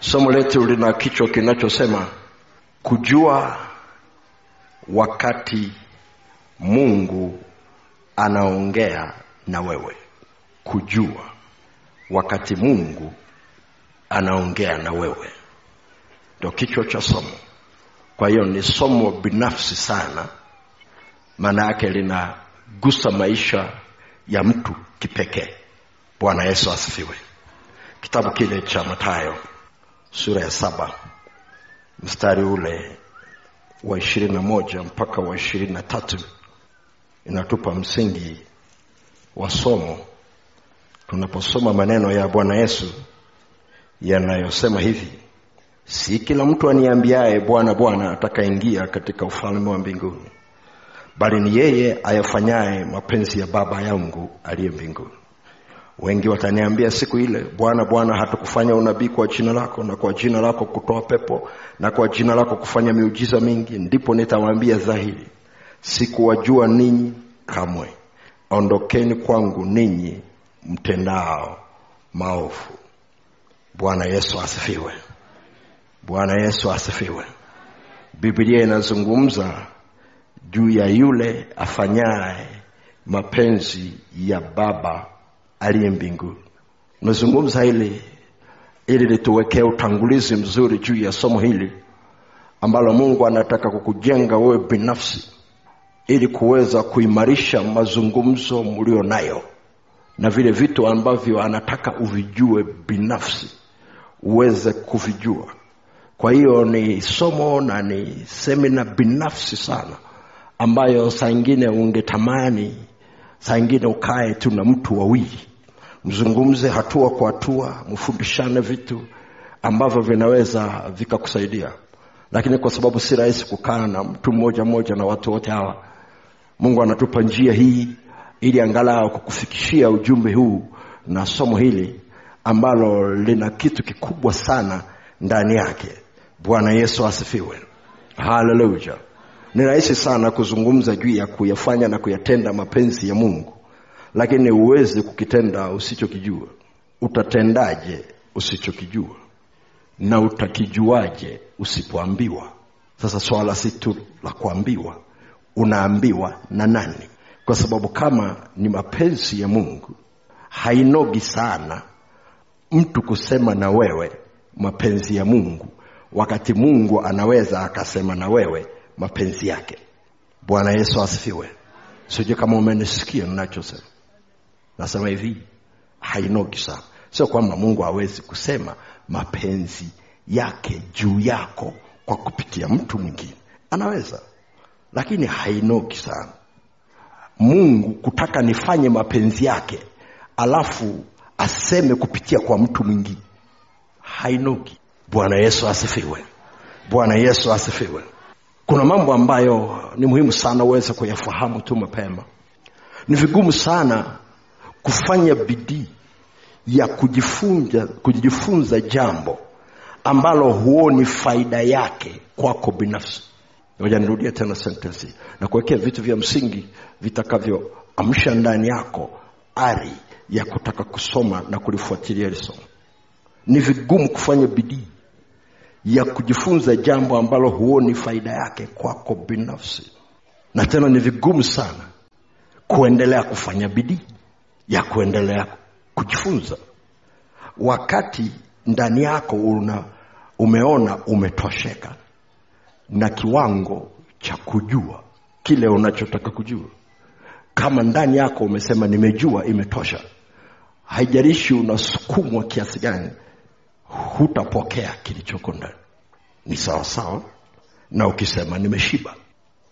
somo letu lina kichwa kinachosema kujua wakati mungu anaongea na wewe. Kujua wakati mungu anaongea na wewe. Ndo kichwa cha somo. Kwa hiyo ni somo binafsi sana. Maana yake linagusa maisha ya mtu kipekee. Bwana yesu asifiwe. Kitabu kile cha matayo sura ya saba mstari ule wa ishirini na moja mpaka wa ishirini na tatu inatupa msingi wa somo. Tunaposoma maneno ya bwana yesu yanayosema hivi si kila mtu aniambiaye bwana bwana atakaingia katika ufalme wa mbinguni bali ni yeye ayafanyaye mapenzi ya baba yangu aliye mbinguni wengi wataniambia siku ile bwana bwana hatukufanya unabii kwa jina lako na kwa jina lako kutoa pepo na kwa jina lako kufanya miujiza mingi ndipo nitawaambia dhahiri sikuwajua ninyi kamwe. Ondokeni kwangu ninyi mtendao maovu. Bwana yesu asifiwe. Bwana yesu asifiwe. Biblia inazungumza juu ya yule afanyaye mapenzi ya baba aliye mbinguni nazungumza hili ili lituwekee utangulizi mzuri juu ya somo hili ambalo mungu anataka kukujenga wewe binafsi ili kuweza kuimarisha mazungumzo mlio nayo na vile vitu ambavyo anataka uvijue binafsi uweze kuvijua. Kwa hiyo ni somo na ni semina binafsi sana ambayo saa ingine ungetamani saa ingine ukae tu na mtu wawili mzungumze hatua kwa hatua mfundishane vitu ambavyo vinaweza vikakusaidia. Lakini kwa sababu si rahisi kukaa na mtu mmoja mmoja na watu wote hawa mungu anatupa njia hii ili angalau kukufikishia ujumbe huu na somo hili ambalo lina kitu kikubwa sana ndani yake. Bwana yesu asifiwe. Haleluya ni rahisi sana kuzungumza juu ya kuyafanya na kuyatenda mapenzi ya mungu lakini uwezi kukitenda usichokijua. Utatendaje usichokijua? Na utakijuaje usipoambiwa? Sasa swala si tu la kuambiwa. Unaambiwa na nani? Kwa sababu kama ni mapenzi ya mungu hainogi sana mtu kusema na wewe mapenzi ya mungu wakati mungu anaweza akasema na wewe mapenzi yake. Bwana yesu asifiwe. Sijui kama umenisikia ninachosema nasema hivi hainogi sana. Sio kwamba mungu hawezi kusema mapenzi yake juu yako kwa kupitia mtu mwingine. Anaweza lakini hainogi sana. Mungu kutaka nifanye mapenzi yake alafu aseme kupitia kwa mtu mwingine hainogi bwana yesu asifiwe. Bwana yesu asifiwe. Kuna mambo ambayo ni muhimu sana uweze kuyafahamu tu mapema. Ni vigumu sana kufanya bidii ya kujifunza kujifunza jambo ambalo huoni faida yake kwako binafsi. Moja nirudia tena sentensi na kuwekea vitu vya msingi vitakavyoamsha ndani yako ari ya kutaka kusoma na kulifuatilia hili somo. Ni vigumu kufanya bidii ya kujifunza jambo ambalo huoni faida yake kwako binafsi. Na tena ni vigumu sana kuendelea kufanya bidii ya kuendelea kujifunza. Wakati ndani yako una umeona umetosheka na kiwango cha kujua kile unachotaka kujua. Kama ndani yako umesema nimejua imetosha haijalishi unasukumwa kiasi gani hutapokea kilichoko ndani. Ni sawasawa na ukisema nimeshiba.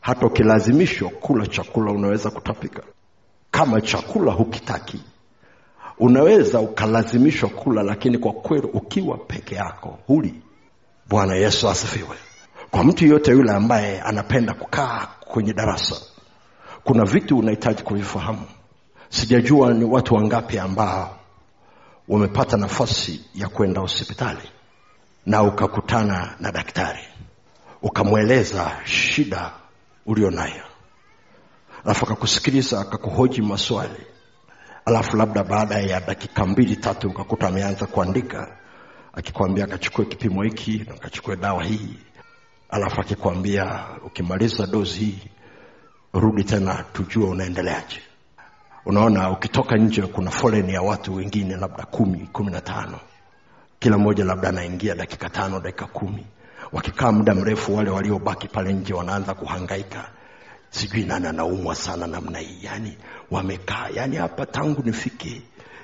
Hata ukilazimishwa kula chakula unaweza kutapika kama chakula hukitaki. Unaweza ukalazimishwa kula lakini kwa kweli ukiwa peke yako huli. Bwana yesu asifiwe. Kwa mtu yeyote yule ambaye anapenda kukaa kwenye darasa kuna vitu unahitaji kuvifahamu. Sijajua ni watu wangapi ambao wamepata nafasi ya kwenda hospitali na ukakutana na daktari ukamweleza shida ulio nayo alafu akakusikiliza akakuhoji maswali. Alafu labda baada ya dakika mbili tatu ukakuta ameanza kuandika. Akikwambia akachukue kipimo hiki na akachukue dawa hii. Alafu akikwambia ukimaliza dozi hii rudi tena tujue unaendeleaje. Unaona ukitoka nje kuna foleni ya watu wengine labda kumi kumi na tano. Kila mmoja labda anaingia dakika tano dakika kumi. Wakikaa muda mrefu wale waliobaki pale nje wanaanza kuhangaika sijui nani anaumwa sana namna hii. Yani wamekaa. Yani hapa tangu nifike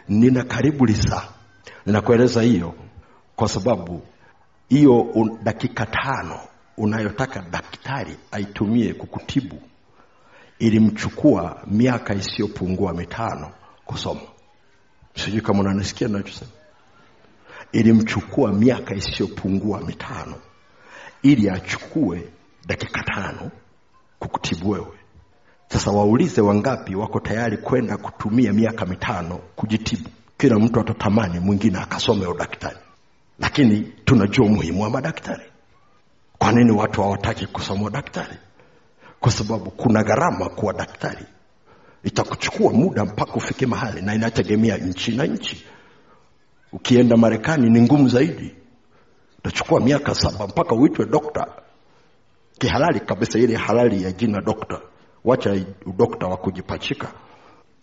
nina karibu lisaa. Ninakueleza hiyo kwa sababu hiyo dakika tano unayotaka daktari aitumie kukutibu ilimchukua miaka isiyopungua mitano kusoma. Sijui kama unanisikia nachosema ilimchukua miaka isiyopungua mitano ili achukue dakika tano kukutibu wewe. Sasa waulize wangapi wako tayari kwenda kutumia miaka mitano kujitibu. Kila mtu atatamani mwingine akasome udaktari lakini tunajua umuhimu wa madaktari. Kwa nini watu hawataki kusoma udaktari kwa sababu kuna gharama kuwa daktari. Itakuchukua muda mpaka ufike mahali na inategemea nchi na nchi. Ukienda marekani ni ngumu zaidi. Utachukua miaka saba mpaka uitwe dokta kihalali kabisa ile halali ya jina dokta. Wacha udokta wa kujipachika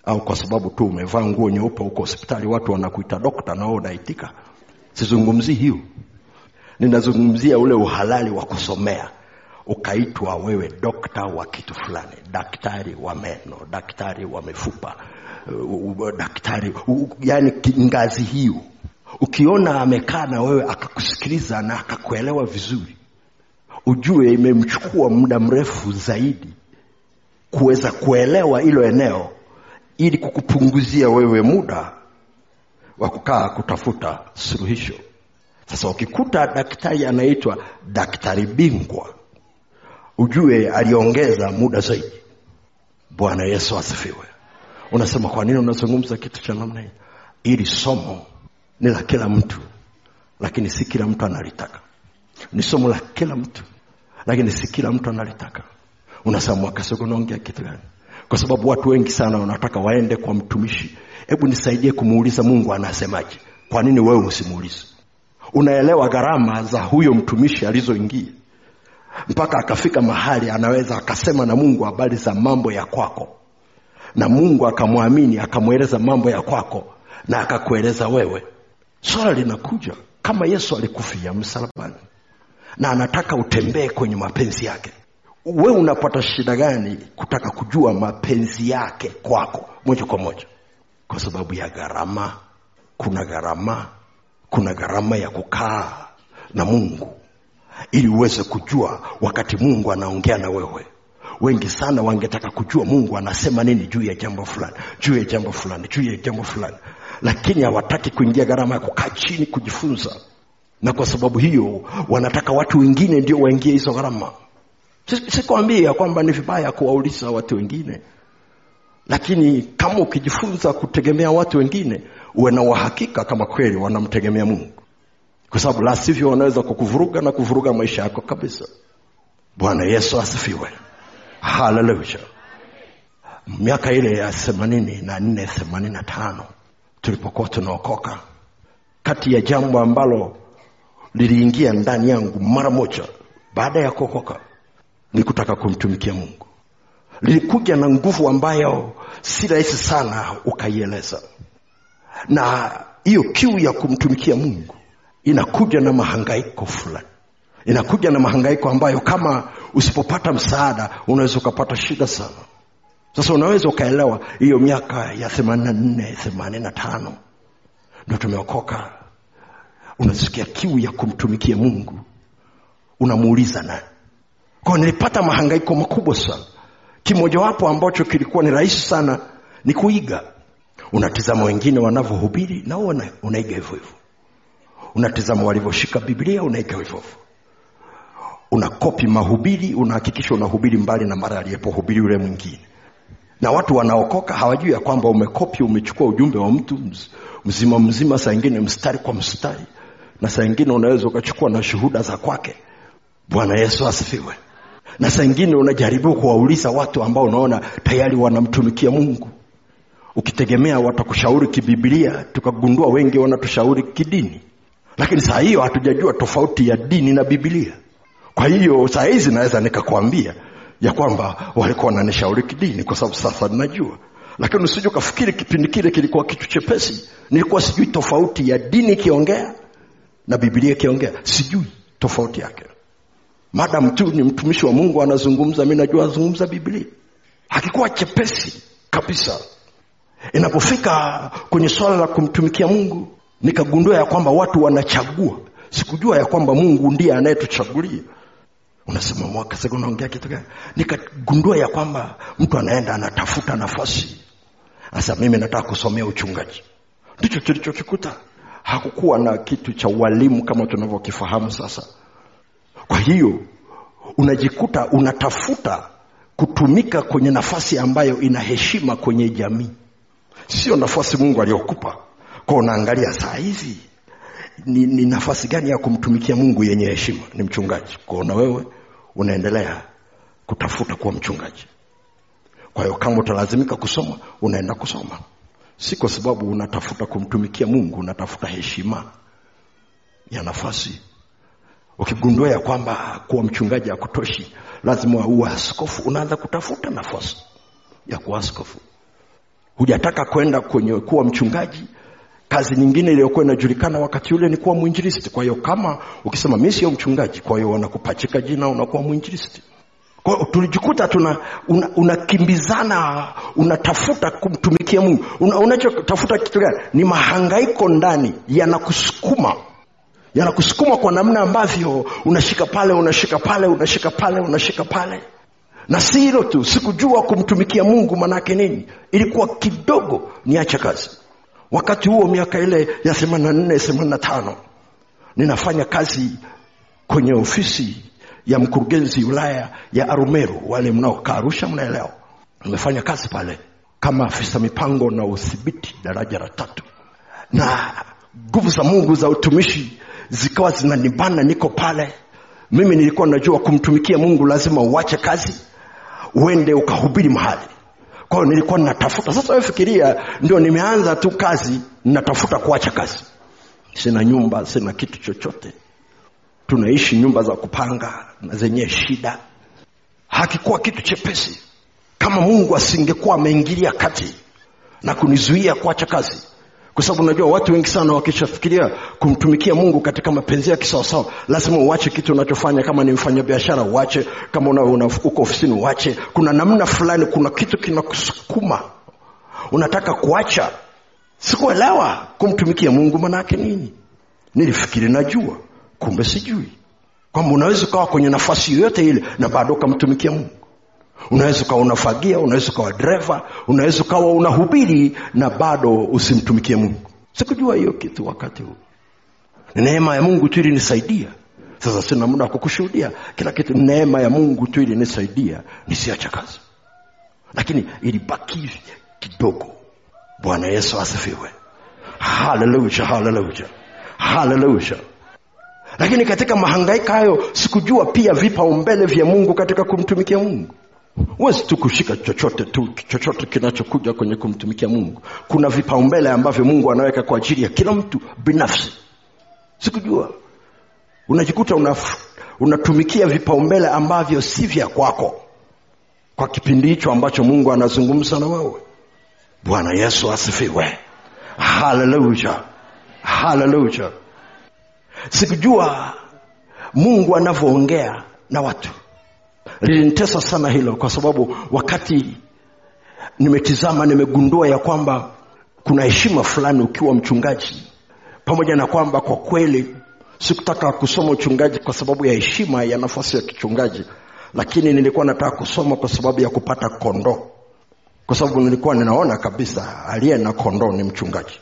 au kwa sababu tu umevaa nguo nyeupe huko hospitali watu wanakuita dokta nao unaitika. Sizungumzii hiyo. Ninazungumzia ule uhalali wa kusomea. Ukaitwa wewe dokta wa kitu fulani daktari wa meno daktari wa mifupa daktari yani ngazi hiyo. Ukiona amekaa na wewe akakusikiliza na akakuelewa vizuri ujue imemchukua muda mrefu zaidi kuweza kuelewa hilo eneo ili kukupunguzia wewe muda wa kukaa kutafuta suluhisho. Sasa ukikuta daktari anaitwa daktari bingwa ujue aliongeza muda zaidi. Bwana yesu asifiwe. Unasema kwa nini unazungumza kitu cha namna hii? Ili somo ni la kila mtu lakini si kila mtu analitaka. Ni somo la kila mtu lakini si kila mtu analitaka. Unasema mwakasugu naongea kitu gani? Kwa sababu watu wengi sana wanataka waende kwa mtumishi. Hebu nisaidie kumuuliza mungu anasemaje? Kwa nini wewe usimuulize? Unaelewa gharama za huyo mtumishi alizoingia? Mpaka akafika mahali anaweza akasema na mungu habari za mambo ya kwako. Na mungu akamwamini akamweleza mambo ya kwako na akakueleza wewe. Swala linakuja kama yesu alikufia msalabani na anataka utembee kwenye mapenzi yake. We unapata shida gani kutaka kujua mapenzi yake kwako moja kwa moja? Kwa sababu ya gharama. Kuna gharama. Kuna gharama ya kukaa na mungu. Ili uweze kujua wakati mungu anaongea na wewe. Wengi sana wangetaka kujua mungu anasema nini juu ya jambo fulani juu ya jambo fulani juu ya jambo fulani. Lakini hawataki kuingia gharama ya kukaa chini kujifunza na kwa sababu hiyo wanataka watu wengine ndio waingie hizo gharama. Sikwambia kwamba ni vibaya kuwauliza watu wengine. Lakini kama ukijifunza kutegemea watu wengine uwe na uhakika kama kweli wanamtegemea mungu. Kwa sababu la sivyo wanaweza kukuvuruga na kuvuruga maisha yako kabisa. Bwana yesu asifiwe. Haleluya miaka ile ya themanini na nne themanini na tano tulipokuwa tunaokoka kati ya jambo ambalo liliingia ndani yangu mara moja. Baada ya kuokoka ni kutaka kumtumikia mungu. Lilikuja na nguvu ambayo si rahisi sana ukaieleza. Na hiyo kiu ya kumtumikia mungu inakuja na mahangaiko fulani. Inakuja na mahangaiko ambayo kama usipopata msaada unaweza ukapata shida sana. Sasa unaweza ukaelewa hiyo miaka ya themanina na nne themanini tano. Ndo tumeokoka unasikia kiu ya kumtumikia mungu. Unamuuliza naye kwao nilipata mahangaiko makubwa sana. Kimojawapo ambacho kilikuwa ni rahisi sana ni kuiga. Unatizama wengine wanavyohubiri na una, unaiga hivyo hivyo. Unatizama walivyoshika biblia unaiga hivyo hivyo. Unakopi mahubiri unahakikisha unahubiri mbali na mara aliyepohubiri yule mwingine. Na watu wanaokoka hawajui ya kwamba umekopi umechukua ujumbe wa mtu mzima mzima saa ingine mstari kwa mstari na saa ingine unaweza ukachukua na shuhuda za kwake. Bwana yesu asifiwe. Na saa ingine unajaribu kuwauliza watu ambao unaona tayari wanamtumikia mungu. Ukitegemea watakushauri kibibilia tukagundua wengi wanatushauri kidini. Lakini saa hiyo hatujajua tofauti ya dini na bibilia kwa hiyo saa hizi naweza nikakwambia ya kwamba walikuwa wananishauri kidini kwa sababu sasa ninajua. Lakini usije ukafikiri kipindi kile kilikuwa kitu chepesi. Nilikuwa sijui tofauti ya dini ikiongea na bibilia ikiongea sijui tofauti yake. Madam tu ni mtumishi wa mungu anazungumza mi najua anazungumza bibilia hakikuwa chepesi kabisa. Inapofika kwenye swala la kumtumikia mungu nikagundua ya kwamba watu wanachagua. Sikujua ya kwamba mungu ndiye anayetuchagulia. Unasema mwaka unaongea kitu gani? Nikagundua ya kwamba mtu anaenda anatafuta nafasi. Sasa mimi nataka kusomea uchungaji. Ndicho tulichokikuta hakukuwa na kitu cha ualimu kama tunavyokifahamu sasa. Kwa hiyo unajikuta unatafuta kutumika kwenye nafasi ambayo ina heshima kwenye jamii. Sio nafasi mungu aliyokupa kwa unaangalia saa hizi ni, ni nafasi gani ya kumtumikia mungu yenye heshima? Ni mchungaji. Kwaona wewe unaendelea kutafuta kuwa mchungaji. Kwa hiyo kama utalazimika kusoma unaenda kusoma si kwa sababu unatafuta kumtumikia mungu unatafuta heshima ya nafasi. Ukigundua ya kwamba kuwa mchungaji hakutoshi lazima uwe askofu. Unaanza kutafuta nafasi ya kuwa askofu. Hujataka kwenda kwenye kuwa mchungaji. Kazi nyingine iliyokuwa inajulikana wakati ule ni kuwa mwinjilisti. Kwa hiyo kama ukisema mi sio mchungaji kwa hiyo wanakupachika jina unakuwa mwinjilisti kwa tulijikuta tuna unakimbizana una unatafuta kumtumikia mungu. Una, unachotafuta kitu gani? Ni mahangaiko ndani yanakusukuma. Yanakusukuma kwa namna ambavyo unashika pale unashika pale unashika pale unashika pale. Na si hilo tu sikujua kumtumikia mungu manaake nini. Ilikuwa kidogo niache kazi. Wakati huo miaka ile ya themani na nne themani na tano ninafanya kazi kwenye ofisi ya mkurugenzi wilaya ya arumeru wale mnaokaa arusha mnaelewa. Nimefanya kazi pale kama afisa mipango na udhibiti daraja la tatu. Na nguvu za mungu za utumishi zikawa zinanibana niko pale. Mimi nilikuwa najua kumtumikia mungu lazima uache kazi uende ukahubiri mahali. Kwa hiyo nilikuwa natafuta. Sasa wewe fikiria ndio nimeanza tu kazi natafuta kuacha kazi. Sina nyumba sina kitu chochote tunaishi nyumba za kupanga na zenye shida. Hakikuwa kitu chepesi. Kama mungu asingekuwa ameingilia kati na kunizuia kuacha kazi. Kwa sababu unajua watu wengi sana wakishafikiria kumtumikia mungu katika mapenzi ya kisawasawa lazima uache kitu unachofanya. Kama ni mfanyabiashara uache. Kama una, una, uko ofisini uache. Kuna namna fulani kuna kitu kinakusukuma. Unataka kuacha. Sikuelewa kumtumikia mungu manaake nini. Nilifikiri najua kumbe sijui. Kwamba unaweza ukawa kwenye nafasi yoyote ile na bado ukamtumikia mungu. Unaweza ukawa unafagia unaweza ukawa dreva unaweza ukawa unahubiri na bado usimtumikie mungu. Sikujua hiyo kitu wakati huu neema ya mungu tu ilinisaidia. Sasa sina muda wa kukushuhudia. Kila kitu neema ya mungu tu ilinisaidia. Nisiacha kazi. Lakini ilibaki kidogo. Bwana yesu asifiwe. Haleluya haleluya haleluya lakini katika mahangaika hayo sikujua pia vipaumbele vya mungu katika kumtumikia mungu. Huwezi tu kushika chochote tu chochote kinachokuja kwenye kumtumikia mungu. Kuna vipaumbele ambavyo mungu anaweka kwa ajili ya kila mtu binafsi. Sikujua. Unajikuta unaf, unatumikia vipaumbele ambavyo si vya kwako. Kwa kipindi hicho ambacho mungu anazungumza na wewe. Bwana yesu asifiwe. Haleluya haleluya sikujua mungu anavyoongea na watu. Lilinitesa sana hilo kwa sababu wakati nimetizama nimegundua ya kwamba kuna heshima fulani ukiwa mchungaji. Pamoja na kwamba kwa kweli sikutaka kusoma uchungaji kwa sababu ya heshima ya nafasi ya kichungaji. Lakini nilikuwa nataka kusoma kwa sababu ya kupata kondoo. Kwa sababu nilikuwa ninaona kabisa aliye na kondoo ni mchungaji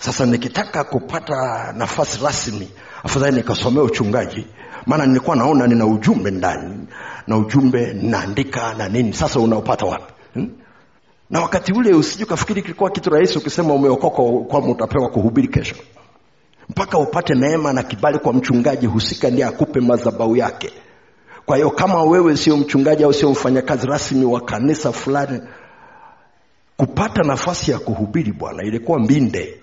sasa nikitaka kupata nafasi rasmi afadhali nikasomea uchungaji maana nilikuwa naona nina ujumbe ndani na ujumbe naandika na nini. Sasa unaopata wapi? Hmm? na wakati ule usiju ukafikiri kilikuwa kitu rahisi ukisema umeokoka kwamba utapewa kuhubiri kesho. Mpaka upate neema na kibali kwa mchungaji husika ndiye akupe madhabau yake. Kwa hiyo kama wewe sio mchungaji au sio mfanyakazi rasmi wa kanisa fulani kupata nafasi ya kuhubiri bwana ilikuwa mbinde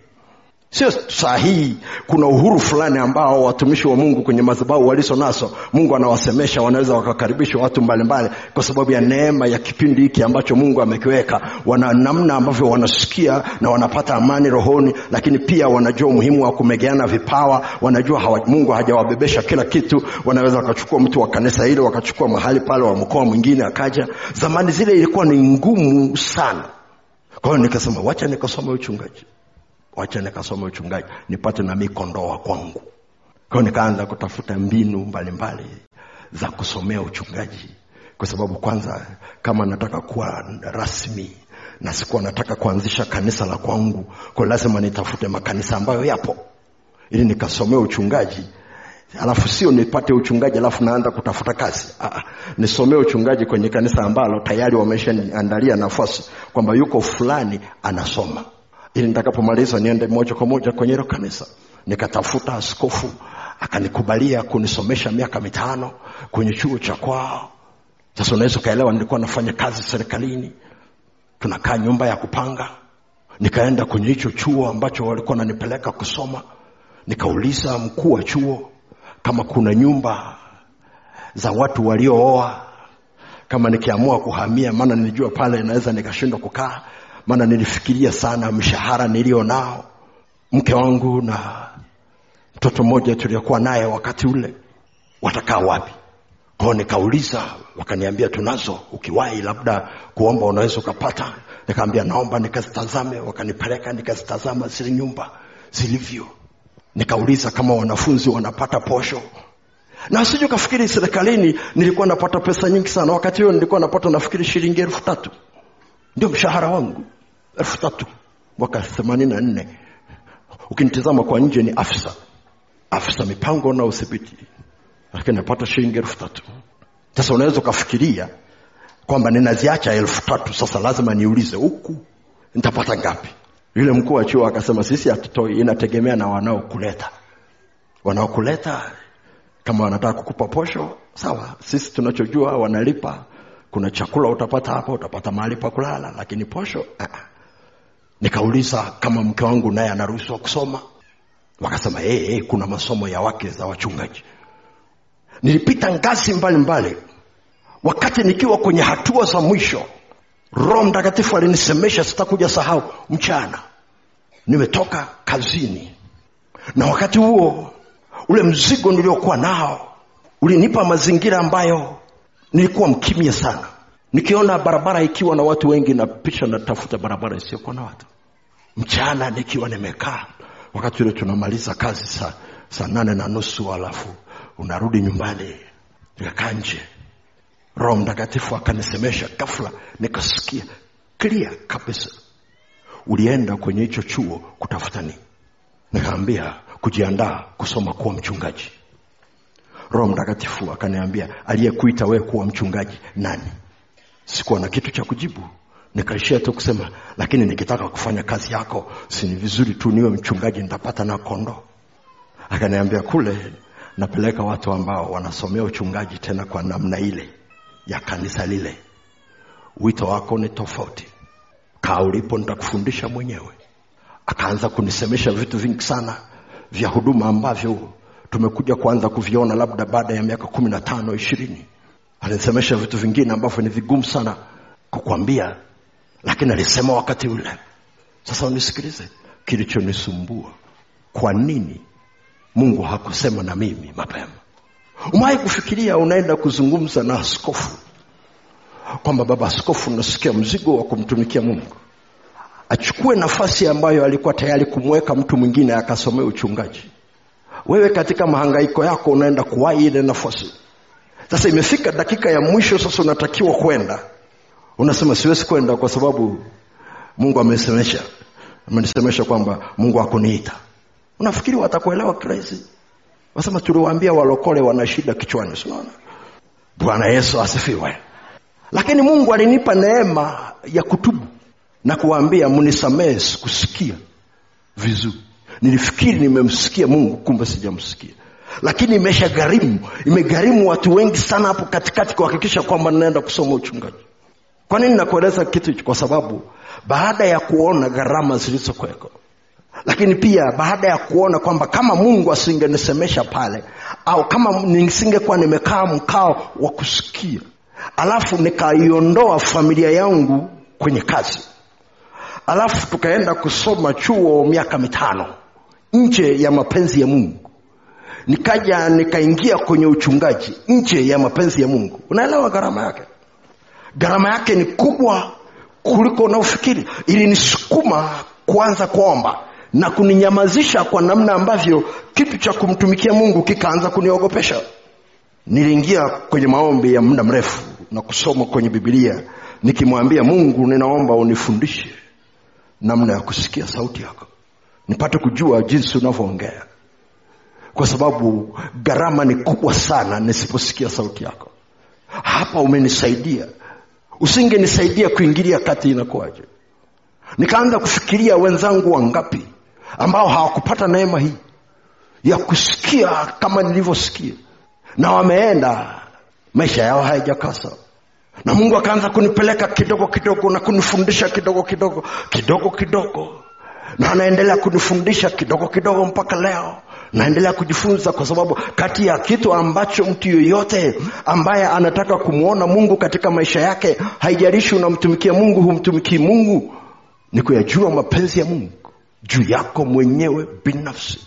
sio sahihi. Kuna uhuru fulani ambao watumishi wa mungu kwenye madhabahu walizo nazo mungu anawasemesha wanaweza wakakaribisha watu mbalimbali kwa sababu ya neema ya kipindi hiki ambacho mungu amekiweka. Wana namna ambavyo wanasikia na wanapata amani rohoni lakini pia wanajua umuhimu wa kumegeana vipawa. Wanajua hawa, mungu hajawabebesha kila kitu. Wanaweza wakachukua mtu wa kanisa hilo wakachukua mahali pale wa mkoa mwingine akaja. Zamani zile ilikuwa ni ngumu sana. Kwa hiyo nikasema wacha nikasoma uchungaji wacha nikasome uchungaji nipate na mi kondoo wa kwangu kwao nikaanza kutafuta mbinu mbalimbali mbali za kusomea uchungaji. Kwa sababu kwanza kama nataka kuwa rasmi na sikuwa nataka kuanzisha kanisa la kwangu kwa lazima nitafute makanisa ambayo yapo. Ili nikasomea uchungaji. Alafu sio nipate uchungaji alafu naanza kutafuta kazi. Aa, nisomee uchungaji kwenye kanisa ambalo tayari wameshaniandalia nafasi kwamba yuko fulani anasoma ili nitakapomaliza niende moja kwa moja kwenye hilo kanisa nikatafuta askofu akanikubalia kunisomesha miaka mitano kwenye chuo cha kwao. Sasa unaweza ukaelewa nilikuwa nafanya kazi serikalini tunakaa nyumba ya kupanga. Nikaenda kwenye hicho chuo ambacho walikuwa nanipeleka kusoma. Nikauliza mkuu wa chuo kama kuna nyumba za watu waliooa kama nikiamua kuhamia maana nilijua pale naweza nikashindwa kukaa maana nilifikiria sana mshahara nilio nao mke wangu na mtoto mmoja tuliokuwa naye wakati ule watakaa wapi? Kwao nikauliza wakaniambia tunazo ukiwahi labda kuomba unaweza ukapata. Nikaambia naomba nikazitazame. Wakanipeleka nikazitazama zile nyumba zilivyo. Nikauliza kama wanafunzi wanapata posho. Na siju kafikiri serikalini nilikuwa napata pesa nyingi sana. Wakati huo nilikuwa napata nafikiri shilingi elfu tatu. Ndio mshahara wangu elfu tatu mwaka themanini na nne. Ukinitizama kwa nje ni afisa. Afisa mipango na udhibiti. Lakini napata shilingi elfu tatu. Sasa unaweza ukafikiria kwamba ninaziacha elfu tatu. Sasa lazima niulize huku nitapata ngapi? Yule mkuu wa chuo akasema sisi hatutoi inategemea na wanaokuleta. Wanaokuleta kama wanataka kukupa posho sawa. Sisi tunachojua wanalipa. Kuna chakula utapata hapa utapata mahali pa kulala lakini posho uh, nikauliza kama mke wangu naye anaruhusiwa kusoma. Wakasema hey, hey, kuna masomo ya wake za wachungaji. Nilipita ngazi mbalimbali. Mbali. wakati nikiwa kwenye hatua za mwisho roho mtakatifu alinisemesha sitakuja sahau mchana. Nimetoka kazini. Na wakati huo ule mzigo niliokuwa nao ulinipa mazingira ambayo nilikuwa mkimya sana nikiona barabara ikiwa na watu wengi napisha natafuta barabara isiyokuwa na watu. Mchana nikiwa nimekaa wakati ule tunamaliza kazi saa saa nane na nusu alafu unarudi nyumbani nikakaa nje. Roho mtakatifu akanisemesha gafla nikasikia clear kabisa. Ulienda kwenye hicho chuo kutafuta nini? Nikaambia kujiandaa kusoma kuwa mchungaji. Roho mtakatifu akaniambia aliyekuita wewe kuwa mchungaji nani sikuwa na kitu cha kujibu. Nikaishia tu kusema lakini nikitaka kufanya kazi yako si ni vizuri tu niwe mchungaji nitapata na kondo. Akaniambia kule napeleka watu ambao wanasomea uchungaji tena kwa namna ile ya kanisa lile. Wito wako ni tofauti. Kaa ulipo nitakufundisha mwenyewe. Akaanza kunisemesha vitu vingi sana vya huduma ambavyo tumekuja kuanza kuviona labda baada ya miaka kumi na tano ishirini alinisemesha vitu vingine ambavyo ni vigumu sana kukwambia lakini alisema wakati ule. Sasa unisikilize kilichonisumbua kwa nini mungu hakusema na mimi mapema? Umewahi kufikiria unaenda kuzungumza na askofu? Kwamba baba askofu nasikia mzigo wa kumtumikia mungu. Achukue nafasi ambayo alikuwa tayari kumweka mtu mwingine akasomea uchungaji. Wewe katika mahangaiko yako unaenda kuwahi ile nafasi sasa imefika dakika ya mwisho sasa unatakiwa kwenda. Unasema siwezi kwenda kwa sababu mungu amesemesha amenisemesha kwamba mungu akuniita unafikiri watakuelewa kirahisi? Wasema tuliwaambia walokole wana shida kichwani sinaona bwana yesu asifiwe. Lakini mungu alinipa neema ya kutubu na kuwaambia mnisamehe sikusikia vizuri. Nilifikiri nimemsikia mungu kumbe sijamsikia lakini imesha gharimu imegharimu watu wengi sana hapo katikati kuhakikisha kwamba ninaenda kusoma uchungaji. Kwa nini nakueleza kitu hicho? Kwa sababu baada ya kuona gharama zilizokweko lakini pia baada ya kuona kwamba kama mungu asingenisemesha pale au kama nisingekuwa nimekaa mkao wa kusikia alafu nikaiondoa familia yangu kwenye kazi alafu tukaenda kusoma chuo miaka mitano nje ya mapenzi ya mungu nikaja nikaingia kwenye uchungaji nje ya mapenzi ya mungu. Unaelewa gharama yake? Gharama yake ni kubwa kuliko unaofikiri. Ilinisukuma kuanza kuomba na kuninyamazisha kwa namna ambavyo kitu cha kumtumikia mungu kikaanza kuniogopesha. Niliingia kwenye maombi ya muda mrefu na kusoma kwenye bibilia nikimwambia mungu ninaomba unifundishe namna ya kusikia sauti yako nipate kujua jinsi unavyoongea kwa sababu gharama ni kubwa sana nisiposikia sauti yako. Hapa umenisaidia. Usingenisaidia kuingilia kati inakuwaje? Nikaanza kufikiria wenzangu wangapi ambao hawakupata neema hii ya kusikia kama nilivyosikia. Na wameenda maisha yao hayajakaa sawa. Na mungu akaanza kunipeleka kidogo kidogo na kunifundisha kidogo kidogo kidogo kidogo na anaendelea kunifundisha kidogo kidogo mpaka leo. Naendelea kujifunza kwa sababu kati ya kitu ambacho mtu yoyote ambaye anataka kumwona mungu katika maisha yake haijalishi unamtumikia mungu humtumikii mungu ni kuyajua mapenzi ya mungu juu yako mwenyewe binafsi.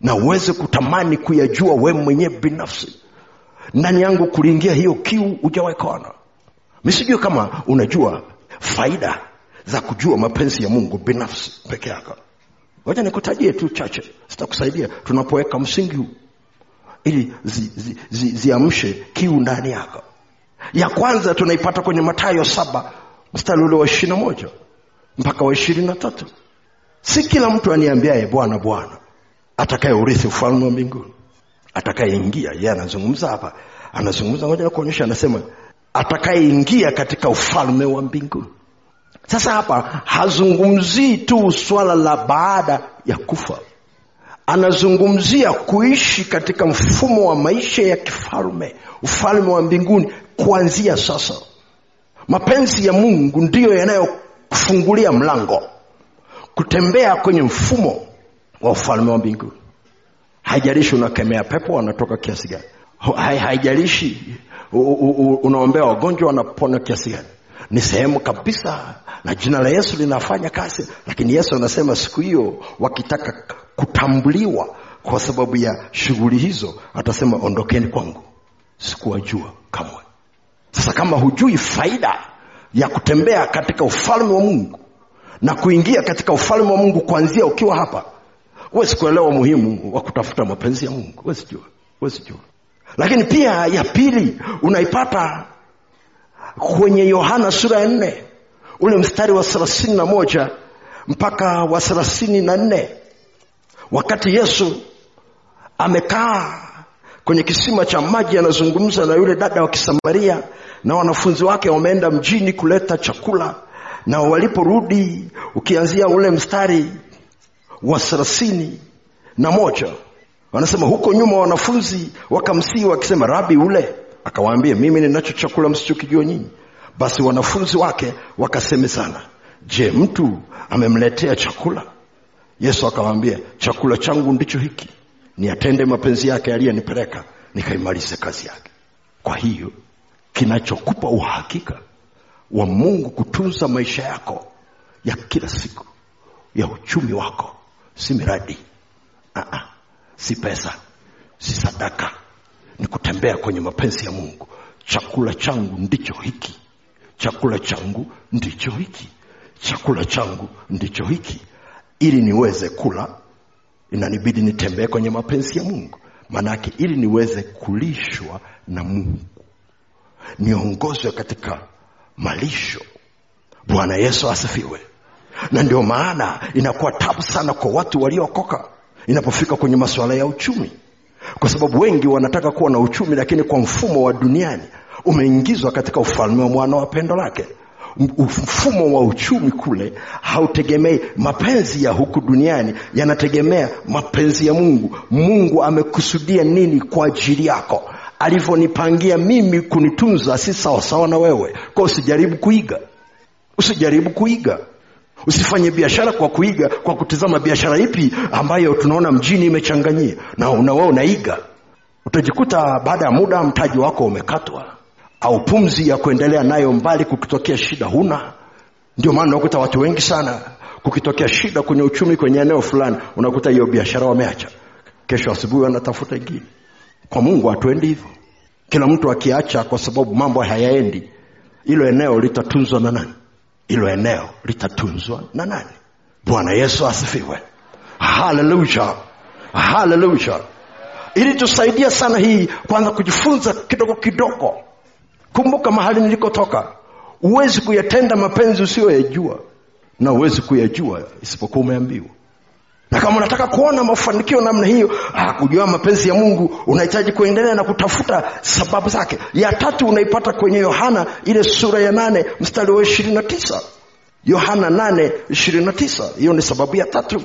Na uweze kutamani kuyajua we mwenyewe binafsi. Ndani yangu kuliingia hiyo kiu ujawekona misijue kama unajua faida za kujua mapenzi ya mungu binafsi peke yako. Moja nikutajie tu chache. Zitakusaidia tunapoweka msingi huu. Ili ziamshe zi, zi, zi, kiu ndani yako. Ya kwanza tunaipata kwenye matayo saba mstari ule wa ishirina moja mpaka wa ishirini na tatu. Si kila mtu aniambiaye bwana bwana atakaye urithi ufalme wa mbinguni. Atakayeingia yeye anazungumza hapa. Anazungumza moja na kuonyesha anasema atakayeingia katika ufalme wa mbinguni sasa hapa hazungumzii tu swala la baada ya kufa. Anazungumzia kuishi katika mfumo wa maisha ya kifalme ufalme wa mbinguni kuanzia sasa. Mapenzi ya mungu ndiyo yanayofungulia mlango kutembea kwenye mfumo wa ufalme wa mbinguni. Haijalishi unakemea pepo wanatoka kiasi gani. Haijalishi unaombea wagonjwa wanapona kiasi gani. Ni sehemu kabisa na jina la yesu linafanya kazi. Lakini yesu anasema siku hiyo wakitaka kutambuliwa kwa sababu ya shughuli hizo atasema ondokeni kwangu sikuwajua kamwe. Sasa kama hujui faida ya kutembea katika ufalme wa mungu na kuingia katika ufalme wa mungu kuanzia ukiwa hapa huwezi kuelewa umuhimu wa kutafuta mapenzi ya mungu. Huwezi jua lakini pia ya pili unaipata kwenye yohana sura ya nne ule mstari wa thelathini na moja mpaka wa thelathini na nne. Wakati yesu amekaa kwenye kisima cha maji anazungumza na yule dada wa kisamaria na wanafunzi wake wameenda mjini kuleta chakula na waliporudi ukianzia ule mstari wa thelathini na moja wanasema huko nyuma wanafunzi wakamsii wakisema rabi ule. Akawaambia mimi ninacho chakula msichokijua nyinyi basi wanafunzi wake wakasemezana je mtu amemletea chakula? Yesu akawaambia chakula changu ndicho hiki. Niatende mapenzi yake aliyenipeleka nikaimalize kazi yake. Kwa hiyo kinachokupa uhakika wa mungu kutunza maisha yako ya kila siku ya uchumi wako si miradi. Aa, si pesa si sadaka. Ni kutembea kwenye mapenzi ya mungu. Chakula changu ndicho hiki chakula changu ndicho hiki. Chakula changu ndicho hiki. Ili niweze kula inanibidi nitembee kwenye mapenzi ya mungu. Maanake ili niweze kulishwa na mungu niongozwe katika malisho. Bwana yesu asifiwe. Na ndio maana inakuwa tabu sana kwa watu waliookoka inapofika kwenye masuala ya uchumi. Kwa sababu wengi wanataka kuwa na uchumi lakini kwa mfumo wa duniani umeingizwa katika ufalme wa mwana wa pendo lake. Mfumo wa uchumi kule hautegemei mapenzi ya huku duniani yanategemea mapenzi ya mungu. Mungu amekusudia nini kwa ajili yako? Alivyonipangia mimi kunitunza si sawasawa na wewe. Kwa usijaribu kuiga. Usijaribu kuiga. Usifanye biashara kwa kuiga kwa kutizama biashara ipi ambayo tunaona mjini imechanganyia. Na unawe unaiga. Utajikuta baada ya muda mtaji wako umekatwa au pumzi ya kuendelea nayo mbali kukitokea shida huna. Ndio maana unakuta watu wengi sana kukitokea shida kwenye uchumi kwenye eneo fulani unakuta hiyo biashara wameacha. Kesho asubuhi wanatafuta ingine. Kwa mungu hatuendi hivyo. Kila mtu akiacha kwa sababu mambo hayaendi hilo eneo litatunzwa na nani? Hilo eneo litatunzwa na nani? Bwana yesu asifiwe. Haleluya. Haleluya. Ili tusaidia sana hii kwanza kujifunza kidogo kidogo kumbuka mahali nilikotoka. Huwezi kuyatenda mapenzi usiyoyajua na huwezi kuyajua isipokuwa umeambiwa. Na kama unataka kuona mafanikio namna hiyo ah, kujua mapenzi ya mungu unahitaji kuendelea na kutafuta sababu zake. Ya tatu unaipata kwenye yohana ile sura ya nane mstari wa ishirini na tisa. Yohana nane ishirini na tisa. Hiyo ni sababu ya tatu.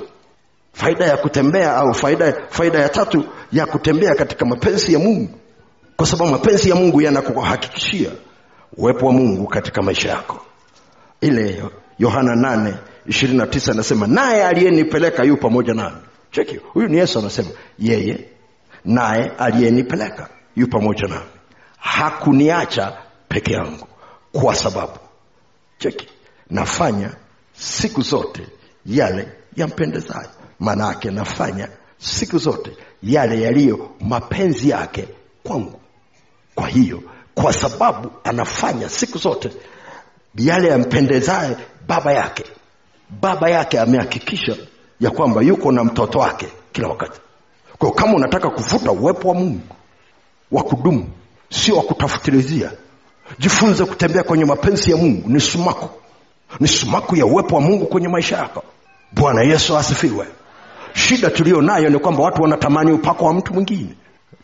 Faida ya kutembea au faida, faida ya tatu ya kutembea katika mapenzi ya mungu kwa sababu mapenzi ya mungu yanakuhakikishia uwepo wa mungu katika maisha yako. Ile yohana nane ishirini na tisa anasema naye aliyenipeleka yu pamoja nami. Cheki huyu ni yesu anasema yeye naye aliyenipeleka yu pamoja nami. Hakuniacha peke yangu kwa sababu. Cheki nafanya siku zote yale yampendezayo. Maana yake nafanya siku zote yale yaliyo mapenzi yake kwangu kwa hiyo kwa sababu anafanya siku zote yale yampendezaye baba yake. Baba yake amehakikisha ya kwamba yuko na mtoto wake kila wakati. Kwa kama unataka kuvuta uwepo wa mungu wa kudumu sio wa kutafutilizia jifunze kutembea kwenye mapenzi ya mungu. Ni sumaku. Ni sumaku ya uwepo wa mungu kwenye maisha yako. Bwana yesu asifiwe. Shida tuliyo nayo ni kwamba watu wanatamani upako wa mtu mwingine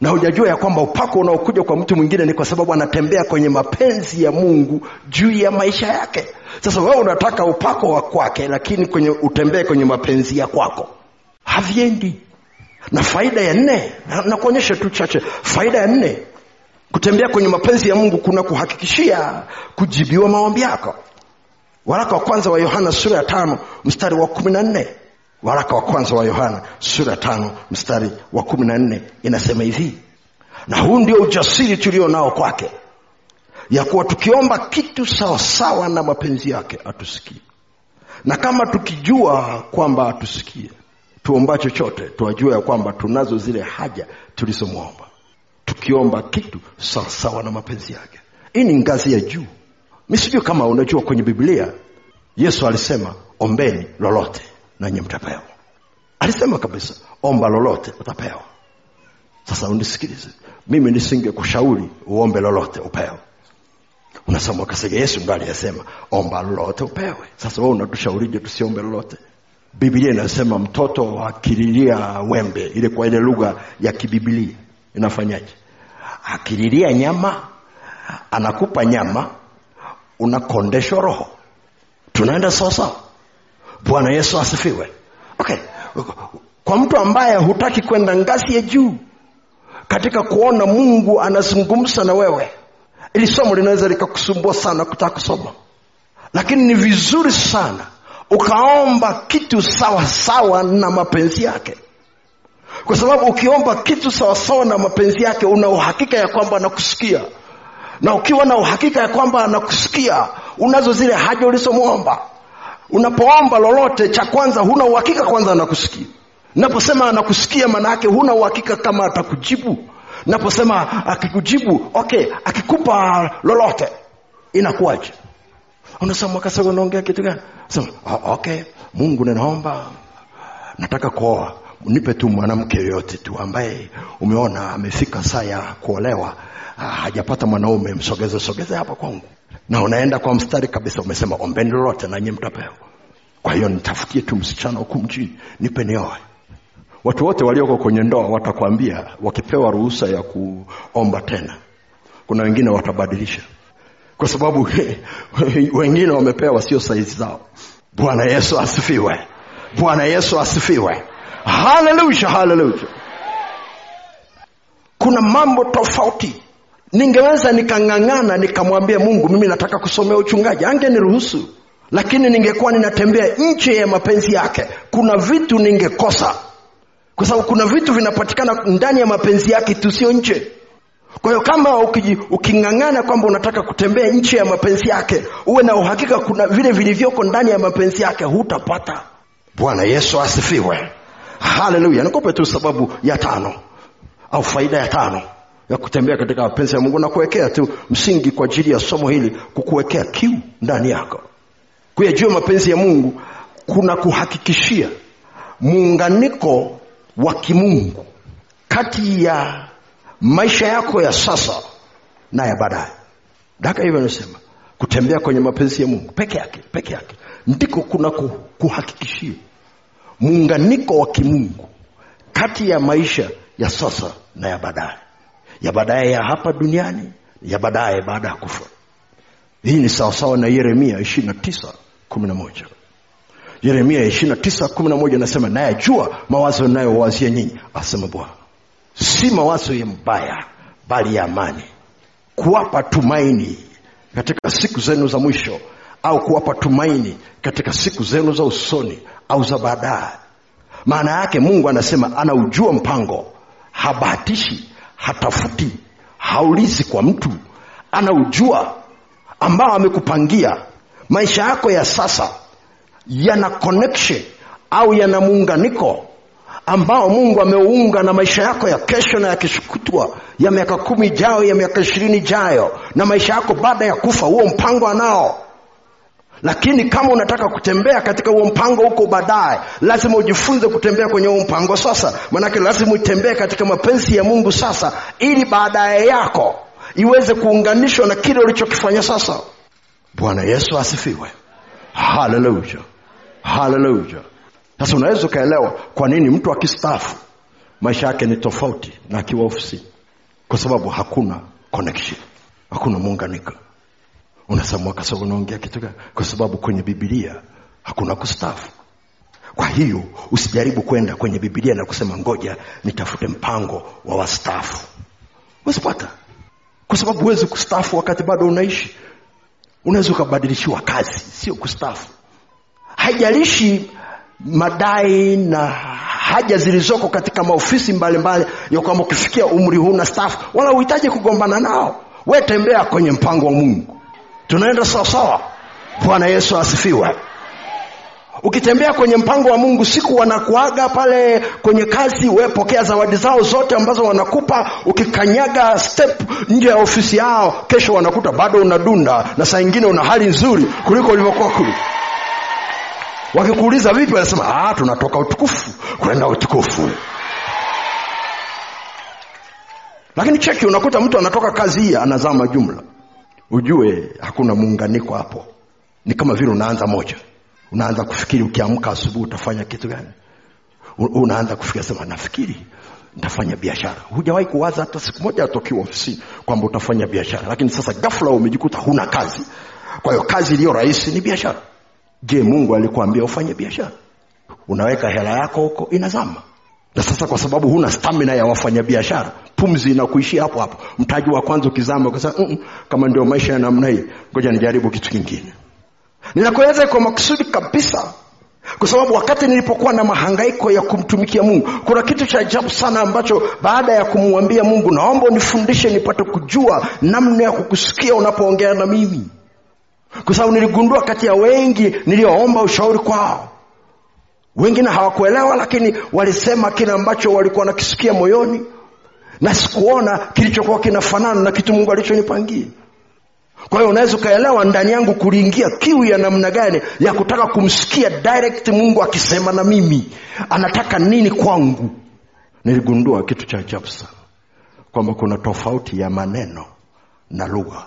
na hujajua ya kwamba upako unaokuja kwa mtu mwingine ni kwa sababu anatembea kwenye mapenzi ya mungu juu ya maisha yake. Sasa wewe unataka upako wa kwake lakini kwenye utembee kwenye mapenzi ya kwako. Haviendi. Na faida ya nne nakuonyesha na tu chache faida ya nne kutembea kwenye mapenzi ya mungu kuna kuhakikishia kujibiwa maombi yako. Waraka wa kwanza wa yohana sura ya tano mstari wa kumi na nne waraka wa kwanza wa yohana sura tano mstari wa kumi na nne inasema hivi. Na huu ndio ujasiri tulio nao kwake ya kuwa tukiomba kitu sawasawa na mapenzi yake atusikie na kama tukijua kwamba atusikie tuomba chochote tuwajua ya kwamba tunazo zile haja tulizomwomba. Tukiomba kitu sawasawa na mapenzi yake. Hii ni ngazi ya juu. Mi sijui kama unajua kwenye biblia yesu alisema ombeni lolote nanyi mtapewa alisema kabisa omba lolote utapewa sasa unisikilize. Mimi nisinge kushauri uombe lolote upewe unasoma ukasiga yesu ndo aliyesema omba lolote upewe. Sasa we unatushaurije tusiombe lolote? Biblia inasema mtoto akililia wembe ile kwa ile lugha ya kibibilia inafanyaje? Akililia nyama anakupa nyama unakondeshwa roho. Tunaenda sawasawa bwana yesu asifiwe. Okay. Kwa mtu ambaye hutaki kwenda ngazi ya juu katika kuona mungu anazungumza na wewe ili somo linaweza likakusumbua sana kutaka kusoma. Lakini ni vizuri sana ukaomba kitu sawasawa sawa na mapenzi yake. Kwa sababu ukiomba kitu sawasawa na mapenzi yake una uhakika ya kwamba anakusikia. Na ukiwa na uhakika ya kwamba anakusikia unazo zile haja ulizomwomba unapoomba lolote cha kwanza huna uhakika kwanza anakusikia. Naposema anakusikia maana yake huna uhakika kama atakujibu. Naposema akikujibu okay akikupa lolote inakuwaje? Unasema unaongea kitu gani? Oh, okay mungu ninaomba nataka kuoa. Nipe tu mwanamke yoyote tu ambaye umeona amefika saa ya kuolewa hajapata mwanaume msogeze sogeze hapa kwangu na unaenda kwa mstari kabisa umesema ombeni lolote nanyi mtapewa. Kwa hiyo nitafutie tu msichana huku mjini nipe nioe. Watu wote walioko kwenye ndoa watakwambia wakipewa ruhusa ya kuomba tena kuna wengine watabadilisha. Kwa sababu wengine wamepewa sio saizi zao. Bwana yesu asifiwe. Bwana yesu asifiwe. Haleluya haleluya kuna mambo tofauti ningeweza nikang'ang'ana nikamwambia mungu mimi nataka kusomea uchungaji. Angeniruhusu lakini ningekuwa ninatembea nje ya mapenzi yake. Kuna vitu ningekosa kwa sababu kuna vitu vinapatikana ndani ya mapenzi yake tu sio nje. Kwa hiyo kama uking'ang'ana kwamba unataka kutembea nje ya mapenzi yake uwe na uhakika kuna vile vilivyoko ndani ya mapenzi yake hutapata. Bwana yesu asifiwe. Haleluya. Nikupe tu sababu ya tano au faida ya tano ya kutembea katika mapenzi ya mungu na kuwekea tu msingi kwa ajili ya somo hili kukuwekea kiu ndani yako. Kuyajua mapenzi ya mungu kuna kuhakikishia muunganiko wa kimungu kati ya maisha yako ya sasa na ya baadaye. Daka hivyo anasema kutembea kwenye mapenzi ya mungu peke yake peke yake ndiko kuna kuhakikishia muunganiko wa kimungu kati ya maisha ya sasa na ya baadaye ya baadaye ya hapa duniani ya baadaye baada ya kufa. Hii ni sawasawa na yeremia 29 11 yeremia 29 11 anasema nayajua mawazo nayowazia nyinyi asema bwana. Si mawazo ya mbaya bali ya amani. Kuwapa tumaini katika siku zenu za mwisho au kuwapa tumaini katika siku zenu za usoni au za baadaye. Maana yake mungu anasema anaujua mpango habahatishi hatafuti haulizi kwa mtu. Anaujua ambao amekupangia. Maisha yako ya sasa yana connection au yana muunganiko ambao mungu ameuunga na maisha yako ya kesho na ya kishukutwa ya miaka kumi ijayo ya miaka ishirini ijayo na maisha yako baada ya kufa huo mpango anao lakini kama unataka kutembea katika huo mpango huko baadaye lazima ujifunze kutembea kwenye huo mpango sasa. Manake lazima utembee katika mapenzi ya mungu sasa ili baadaye yako iweze kuunganishwa na kile ulichokifanya sasa. Bwana yesu asifiwe. Haleluya haleluya sasa unaweza ukaelewa kwa nini mtu akistaafu maisha yake ni tofauti na akiwa ofisini. Kwa sababu hakuna connection. Hakuna muunganiko unasema mwakasa unaongea kitu gani? Kwa sababu kwenye bibilia hakuna kustaafu. Kwa hiyo usijaribu kwenda kwenye bibilia na kusema ngoja nitafute mpango wa wastaafu. Usipata kwa sababu huwezi kustaafu wakati bado unaishi. Unaweza ukabadilishiwa kazi sio kustaafu. Haijalishi madai na haja zilizoko katika maofisi mbalimbali ya kwamba ukifikia umri huu na stafu wala uhitaji kugombana nao. We tembea kwenye mpango wa mungu tunaenda sawasawa bwana yesu asifiwe. Ukitembea kwenye mpango wa mungu siku wanakuaga pale kwenye kazi wepokea zawadi zao zote ambazo wanakupa. Ukikanyaga step nje ya ofisi yao kesho wanakuta bado unadunda na saa ingine una hali nzuri kuliko ulivyokuwa kuli wakikuuliza vipi wanasema "Ah, tunatoka utukufu kwenda utukufu. Lakini cheki unakuta mtu anatoka kazi hii anazama jumla ujue hakuna muunganiko hapo. Ni kama vile unaanza moja. Unaanza kufikiri ukiamka asubuhi utafanya kitu gani? Unaanza kufikiri sema nafikiri nitafanya biashara. Hujawahi kuwaza hata siku moja atokiwa ofisini kwamba utafanya biashara. Lakini sasa gafula umejikuta huna kazi. Kwa hiyo kazi iliyo rahisi ni biashara. Je mungu alikuambia ufanye biashara? Unaweka hela yako huko inazama na sasa kwa sababu huna stamina ya wafanyabiashara pumzi inakuishia hapo hapo. Mtaji wa kwanza ukizama ukasema mm, kama ndio maisha ya namna hii ngoja nijaribu kitu kingine. Ninakueleza kwa makusudi kabisa. Kwa sababu wakati nilipokuwa na mahangaiko ya kumtumikia mungu kuna kitu cha ajabu sana ambacho baada ya kumwambia mungu naomba unifundishe nipate kujua namna ya kukusikia unapoongea na mimi. Kwa sababu niligundua kati ya wengi nilioomba ushauri kwao wengine hawakuelewa lakini walisema kile ambacho walikuwa nakisikia moyoni na sikuona kilichokuwa kinafanana na kitu mungu alichonipangia. Kwa hiyo unaweza ukaelewa ndani yangu kuliingia kiu ya namna gani ya kutaka kumsikia direct mungu akisema na mimi anataka nini kwangu. Niligundua kitu cha ajabu sana kwamba kuna tofauti ya maneno na lugha.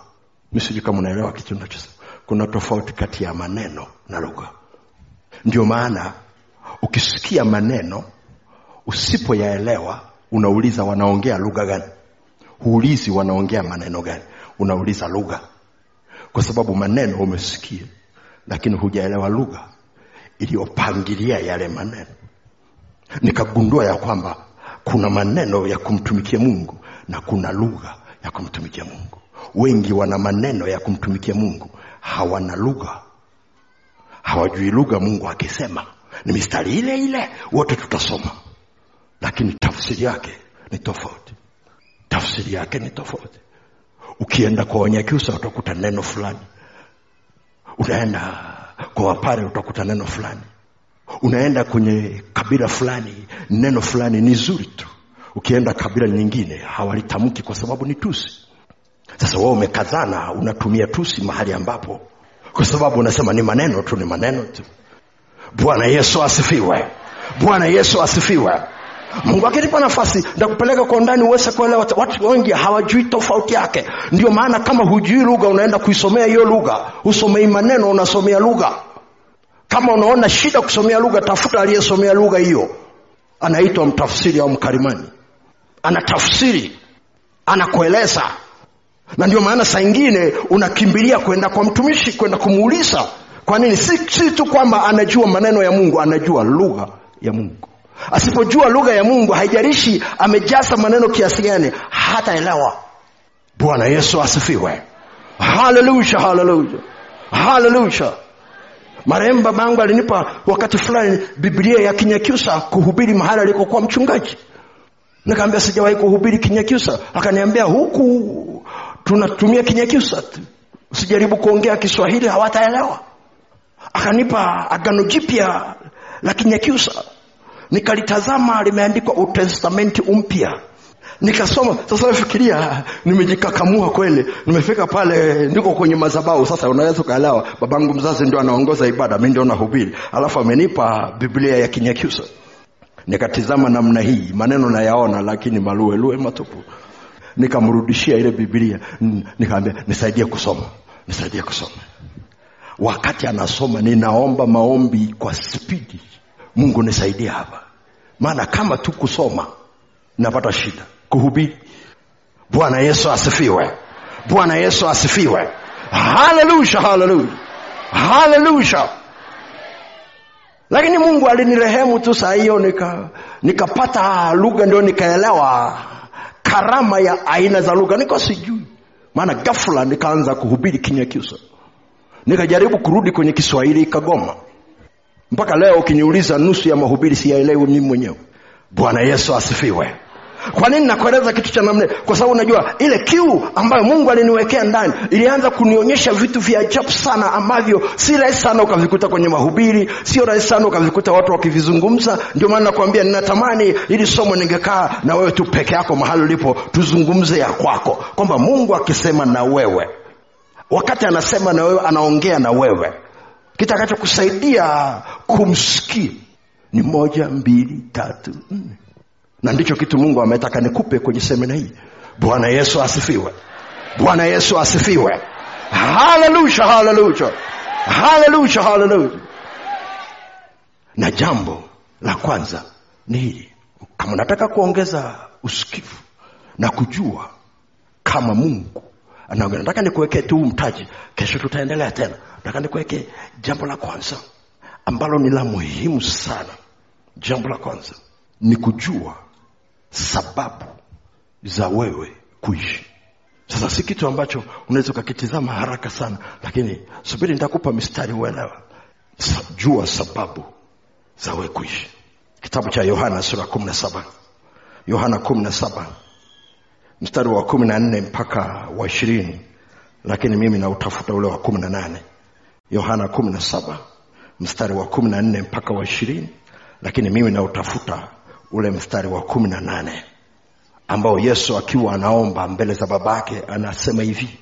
Mi sijui kama unaelewa kitu nachosema kuna tofauti kati ya maneno na lugha. Ndio maana ukisikia maneno usipoyaelewa unauliza wanaongea lugha gani? Huulizi wanaongea maneno gani? Unauliza lugha. Kwa sababu maneno umesikia lakini hujaelewa lugha iliyopangilia yale maneno. Nikagundua ya kwamba kuna maneno ya kumtumikia mungu na kuna lugha ya kumtumikia mungu. Wengi wana maneno ya kumtumikia mungu hawana lugha. Hawajui lugha mungu akisema ni mistari ile ile wote tutasoma. Lakini tafsiri yake ni tofauti. Tafsiri yake ni tofauti. Ukienda kwa wanyakyusa utakuta neno fulani. Unaenda kwa wapare utakuta neno fulani. Unaenda kwenye kabila fulani neno fulani ni zuri tu. Ukienda kabila nyingine hawalitamki kwa sababu ni tusi. Sasa wewe umekazana unatumia tusi mahali ambapo. Kwa sababu unasema ni maneno tu ni maneno tu bwana yesu asifiwe. Bwana yesu asifiwe. Mungu akinipa nafasi ndakupeleka kwa ndani uweze kuelewa watu wengi hawajui tofauti yake. Ndio maana kama hujui lugha unaenda kuisomea hiyo lugha. Usomei maneno unasomea lugha. Kama unaona shida kusomea lugha tafuta aliyesomea lugha hiyo. Anaitwa mtafsiri au mkarimani ana tafsiri anakueleza. Na ndio maana saa ingine unakimbilia kwenda kwa mtumishi kwenda kumuuliza kwa nini? Si, si tu kwamba anajua maneno ya mungu anajua lugha ya mungu. Asipojua lugha ya mungu haijarishi amejaza maneno kiasi gani hataelewa. Bwana yesu asifiwe. Haleluya haleluya haleluya marehemu babangu alinipa wakati fulani biblia ya kinyakyusa kuhubiri mahali alikokuwa mchungaji. Nikaambia sijawahi kuhubiri kinyakyusa. Akaniambia huku tunatumia kinyakyusa. Tu usijaribu kuongea kiswahili hawataelewa akanipa agano jipya la kinyakyusa. Nikalitazama limeandikwa utestamenti mpya. Nikasoma sasa fikiria nimejikakamua kweli. Nimefika pale ndiko kwenye mazabau sasa unaweza ukaelewa babangu mzazi ndio anaongoza ibada mi ndio nahubiri. Alafu amenipa biblia ya kinyakyusa. Nikatizama namna hii maneno nayaona lakini maluelue matupu. Nikamrudishia ile biblia. Nikaambia nisaidie kusoma nisaidie kusoma wakati anasoma ninaomba maombi kwa spidi mungu nisaidie hapa. Maana kama tu kusoma napata shida. Kuhubiri. Bwana yesu asifiwe. Bwana yesu asifiwe. Haleluya haleluya haleluya lakini mungu alinirehemu tu saa hiyo nika nikapata lugha ndio nikaelewa karama ya aina za lugha. Niko sijui. Maana gafula nikaanza kuhubiri kinyakyusa nikajaribu kurudi kwenye kiswahili ikagoma. Mpaka leo ukiniuliza nusu ya mahubiri siyaelewi mimi mwenyewe. Bwana yesu asifiwe. Kwa nini nakueleza kitu cha namna kwa sababu unajua ile kiu ambayo mungu aliniwekea ndani ilianza kunionyesha vitu vya ajabu sana ambavyo si rahisi sana ukavikuta kwenye mahubiri sio rahisi sana ukavikuta watu wakivizungumza. Ndio maana nakwambia ninatamani ili somo ningekaa na wewe tu peke yako mahali ulipo tuzungumze ya kwako. Kwamba mungu akisema na wewe wakati anasema na wewe anaongea na wewe kitakachokusaidia kumsikia ni moja mbili tatu nne. Na ndicho kitu mungu ametaka nikupe kwenye semina hii. Bwana yesu asifiwe. Bwana yesu asifiwe. Haleluya haleluya haleluya haleluya na jambo la kwanza ni hili. Kama unataka kuongeza usikivu na kujua kama mungu anaongea nataka nikuwekee tu mtaji. Kesho tutaendelea tena. Nataka nikuwekee jambo la kwanza ambalo ni la muhimu sana. Jambo la kwanza ni kujua sababu za wewe kuishi. Sasa si kitu ambacho unaweza ukakitizama haraka sana lakini subiri nitakupa mistari uelewa. Sa, jua sababu za wewe kuishi. Kitabu cha yohana sura kumi na saba. Yohana kumi na saba mstari wa kumi na nne mpaka wa ishirini. Lakini mimi nautafuta ule wa kumi na nane. Yohana kumi na saba. Mstari wa kumi na nne mpaka wa ishirini. Lakini mimi nautafuta ule mstari wa kumi na nane. Ambao yesu akiwa anaomba mbele za babake anasema hivi.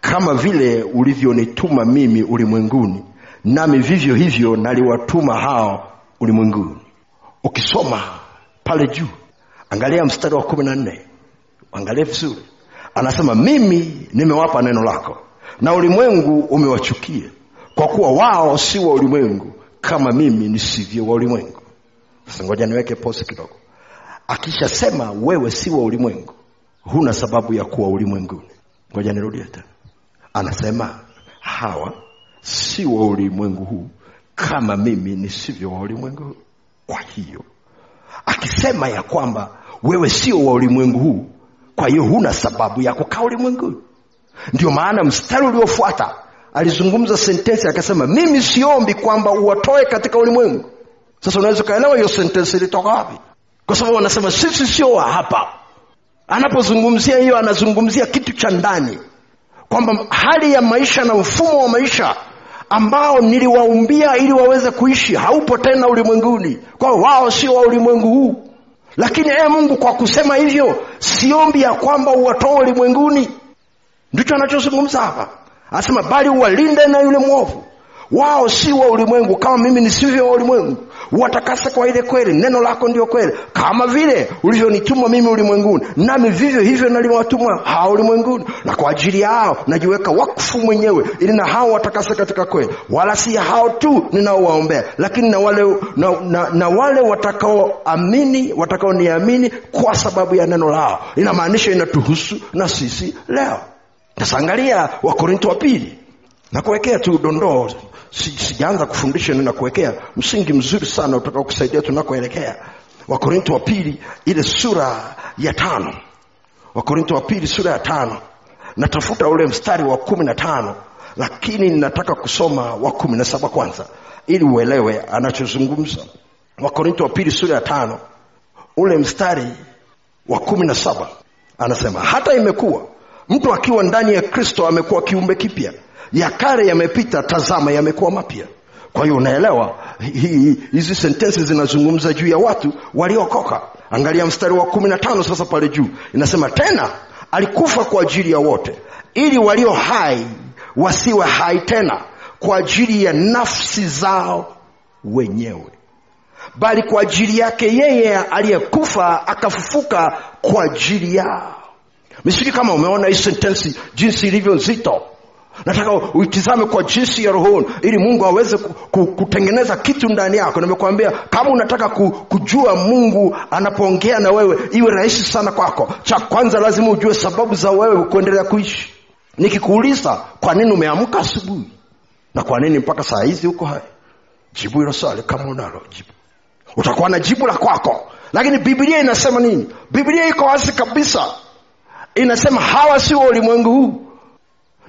Kama vile ulivyonituma mimi ulimwenguni nami vivyo hivyo naliwatuma hao ulimwenguni. Ukisoma pale juu angalia mstari wa kumi na nne angalia vizuri. Anasema mimi nimewapa neno lako na ulimwengu umewachukia kwa kuwa wao si wa ulimwengu kama mimi nisivyo wa ulimwengu. Sasa ngoja niweke posi kidogo. Akishasema wewe si wa ulimwengu huna sababu ya kuwa ulimwenguni. Ngoja nirudie tena. Anasema hawa si wa ulimwengu huu kama mimi nisivyo wa ulimwengu kwa hiyo akisema ya kwamba wewe sio wa ulimwengu huu kwa hiyo huna sababu ya kukaa ulimwenguni. Ndio maana mstari uliofuata alizungumza sentensi akasema mimi siombi kwamba uwatoe katika ulimwengu. Sasa unaweza ukaelewa hiyo sentensi ilitoka wapi? Kwa sababu wanasema sisi sio wa hapa. Anapozungumzia hiyo anazungumzia kitu cha ndani kwamba hali ya maisha na mfumo wa maisha ambao niliwaumbia ili waweze kuishi haupo tena ulimwenguni. Kwao wao sio wa ulimwengu huu lakini ee mungu kwa kusema hivyo siombi ya kwamba uwatoe ulimwenguni. Ndicho anachozungumza hapa. Anasema bali uwalinde na yule mwovu wao si wa ulimwengu kama mimi nisivyo wa ulimwengu. Watakase kwa ile kweli neno lako ndio kweli. Kama vile ulivyonituma mimi ulimwenguni nami vivyo hivyo naliwatuma hao ulimwenguni. Na kwa ajili yao najiweka wakfu mwenyewe ili na hao watakase katika kweli. Wala si hao tu ninaowaombea lakini na wale na, na, na wale watakaoamini watakaoniamini kwa sababu ya neno lao. Inamaanisha inatuhusu na sisi leo. Sasa angalia wakorinto wa pili nakuwekea tu dondoo. Si, sijaanza kufundisha ninakuwekea msingi mzuri sana utakao kusaidia tunakoelekea. Wakorinto wa pili ile sura ya tano. Wakorinto wa pili sura ya tano. Natafuta ule mstari wa kumi na tano lakini ninataka kusoma wa kumi na saba kwanza ili uelewe anachozungumza. Wakorinto wa pili sura ya tano ule mstari wa kumi na saba. Anasema hata imekuwa mtu akiwa ndani ya kristo amekuwa kiumbe kipya ya kale yamepita tazama yamekuwa mapya. Kwa hiyo unaelewa hizi sentensi zinazungumza juu ya watu waliokoka. Angalia mstari wa kumi na tano sasa pale juu. Inasema tena alikufa kwa ajili ya wote ili walio hai wasiwe hai tena kwa ajili ya nafsi zao wenyewe. Bali kwa ajili yake yeye aliyekufa akafufuka kwa ajili yao. Misiri kama umeona hii sentensi jinsi ilivyo nzito nataka uitizame kwa jinsi ya rohoni ili mungu aweze kutengeneza kitu ndani yako. Nimekuambia kama unataka kujua mungu anapoongea na wewe iwe rahisi sana kwako. Cha kwanza lazima ujue sababu za wewe kuendelea kuishi. Nikikuuliza kwa nini umeamka asubuhi? Na kwa nini mpaka saa hizi huko hai? Jibu hilo swali kama unalo jibu. Utakuwa na jibu la kwako. Lakini biblia inasema nini? Biblia iko wazi kabisa. Inasema hawa sio ulimwengu huu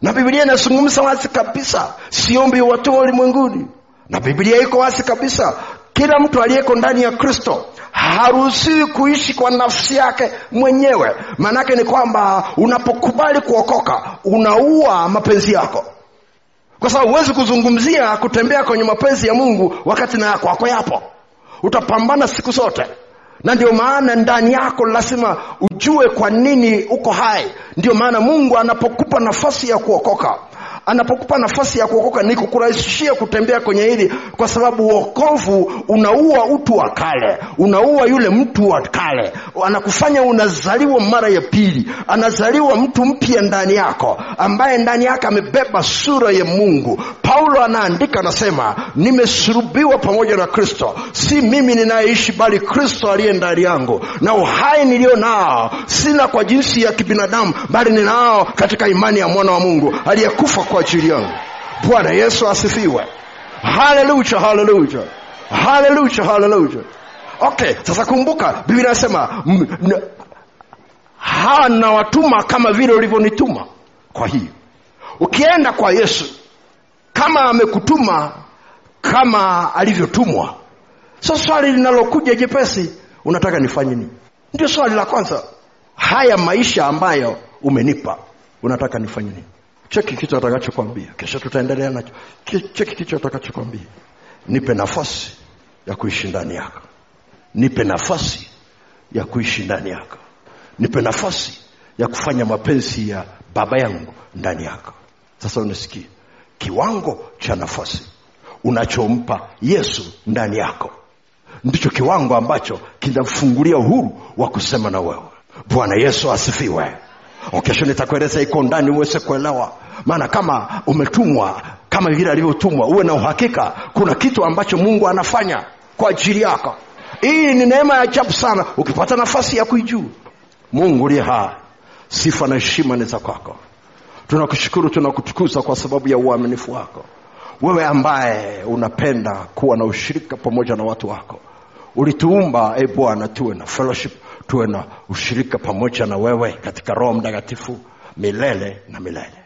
na biblia inazungumza wazi kabisa siombi watu wa ulimwenguni. Na biblia iko wazi kabisa kila mtu aliyeko ndani ya kristo haruhusiwi kuishi kwa nafsi yake mwenyewe. Maanake ni kwamba unapokubali kuokoka unaua mapenzi yako. Kwa sababu huwezi kuzungumzia kutembea kwenye mapenzi ya mungu wakati na kwako yapo. Utapambana siku zote na ndio maana ndani yako lazima ujue kwa nini uko hai. Ndio maana mungu anapokupa nafasi ya kuokoka anapokupa nafasi ya kuokoka ni kukurahisishia kutembea kwenye hili kwa sababu uokovu unaua utu wa kale unaua yule mtu wa kale. Anakufanya unazaliwa mara ya pili anazaliwa mtu mpya ndani yako ambaye ndani yake amebeba sura ya mungu. Paulo anaandika anasema nimesulubiwa pamoja na kristo. Si mimi ninayeishi bali kristo aliye ndani yangu. Na uhai niliyo nao sina kwa jinsi ya kibinadamu bali ninao katika imani ya mwana wa mungu aliyekufa kwa ajili yangu. Bwana yesu asifiwe. Haleluya haleluya haleluya haleluya okay sasa kumbuka biblia inasema hawa nawatuma kama vile ulivyonituma. Kwa hiyo ukienda kwa yesu kama amekutuma kama alivyotumwa. So swali linalokuja jepesi unataka nifanye nini? Ndio swali la kwanza. Haya maisha ambayo umenipa unataka nifanye nini cheki kitu atakachokwambia. Kisha tutaendelea nacho. Cheki kitu atakachokwambia. Nipe nafasi ya kuishi ndani yako. Nipe nafasi ya kuishi ndani yako. Nipe nafasi ya kufanya mapenzi ya baba yangu ndani yako. Sasa unasikia kiwango cha nafasi unachompa yesu ndani yako ndicho kiwango ambacho kinafungulia uhuru wa kusema na wewe. Bwana yesu asifiwe kesho nitakueleza iko ndani uweze kuelewa. Maana kama umetumwa kama vile alivyotumwa uwe na uhakika kuna kitu ambacho mungu anafanya kwa ajili yako. Hii ni neema ya ajabu sana. Ukipata nafasi ya kuijuu mungu uliye hai sifa na heshima ni za kwako. Tunakushukuru tunakutukuza kwa sababu ya uaminifu wako. Wewe ambaye unapenda kuwa na ushirika pamoja na watu wako. Ulituumba e bwana tuwe na fellowship tuwe na ushirika pamoja na wewe katika roho mtakatifu milele na milele